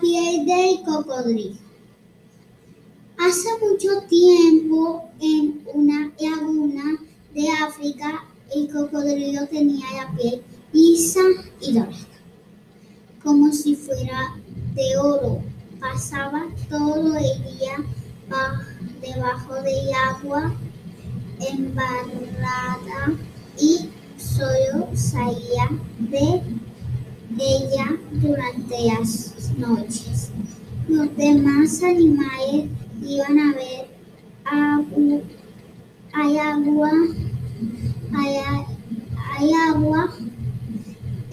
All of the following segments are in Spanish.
piel del cocodrilo. Hace mucho tiempo en una laguna de África el cocodrilo tenía la piel lisa y dorada, como si fuera de oro. Pasaba todo el día debajo del agua embarrada y solo salía de ella durante las noches. Los demás animales iban a ver agua, hay agua, hay, hay agua,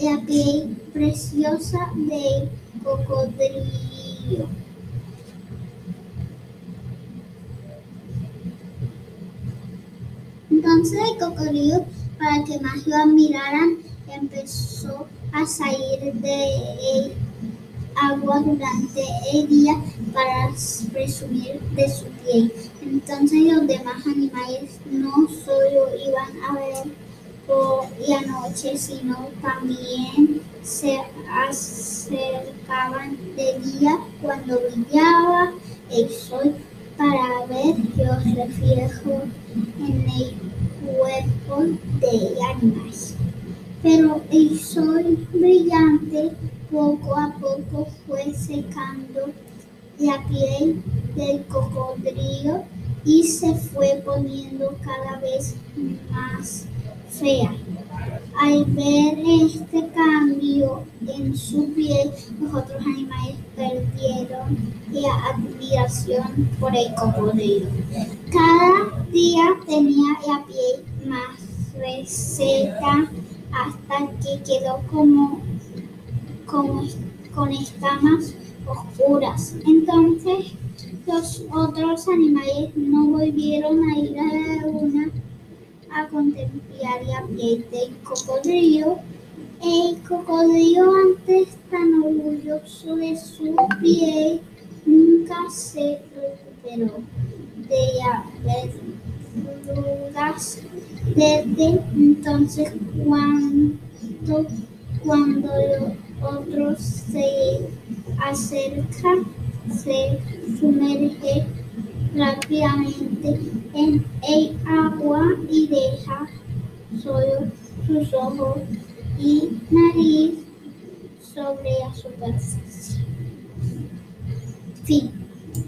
la piel preciosa del cocodrilo. Entonces el cocodrilo, para que más lo admiraran, empezó a salir de agua durante el día para presumir de su piel. Entonces los demás animales no solo iban a ver por la noche, sino también se acercaban de día cuando brillaba el sol para ver los reflejos en el cuerpo del animal. Pero el sol brillante poco a poco fue secando la piel del cocodrilo y se fue poniendo cada vez más fea. Al ver este cambio en su piel, los otros animales perdieron la admiración por el cocodrilo. Cada día tenía la piel más reseca hasta que quedó como, como con escamas oscuras. Entonces los otros animales no volvieron a ir a la laguna a contemplar la piel del cocodrilo. El cocodrilo, antes tan orgulloso de su piel, nunca se recuperó de la. Desde entonces, cuando, cuando los otros se acercan, se sumerge rápidamente en el agua y deja solo sus ojos y nariz sobre la superficie. Fin.